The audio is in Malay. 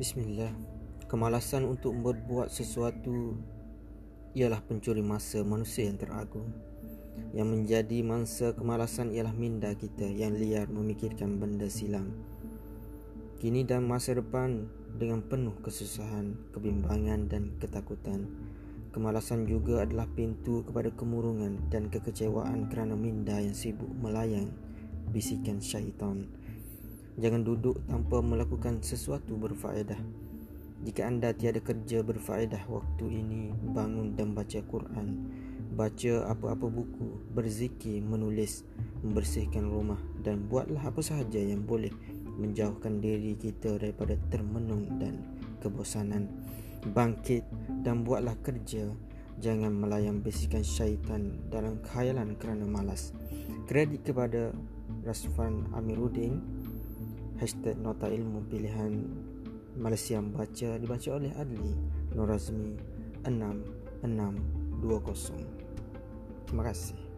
Bismillah. Kemalasan untuk berbuat sesuatu ialah pencuri masa manusia yang teragung. Yang menjadi mangsa kemalasan ialah minda kita yang liar memikirkan benda silam. Kini dan masa depan dengan penuh kesusahan, kebimbangan dan ketakutan. Kemalasan juga adalah pintu kepada kemurungan dan kekecewaan kerana minda yang sibuk melayan bisikan syaitan. Jangan duduk tanpa melakukan sesuatu berfaedah. Jika anda tiada kerja berfaedah waktu ini, bangun dan baca Quran. Baca apa-apa buku, berzikir, menulis, membersihkan rumah dan buatlah apa sahaja yang boleh menjauhkan diri kita daripada termenung dan kebosanan bangkit dan buatlah kerja jangan melayan bisikan syaitan dalam khayalan kerana malas kredit kepada Rasfan Amiruddin hashtag nota ilmu pilihan Malaysia baca dibaca oleh Adli Norazmi 6620 terima kasih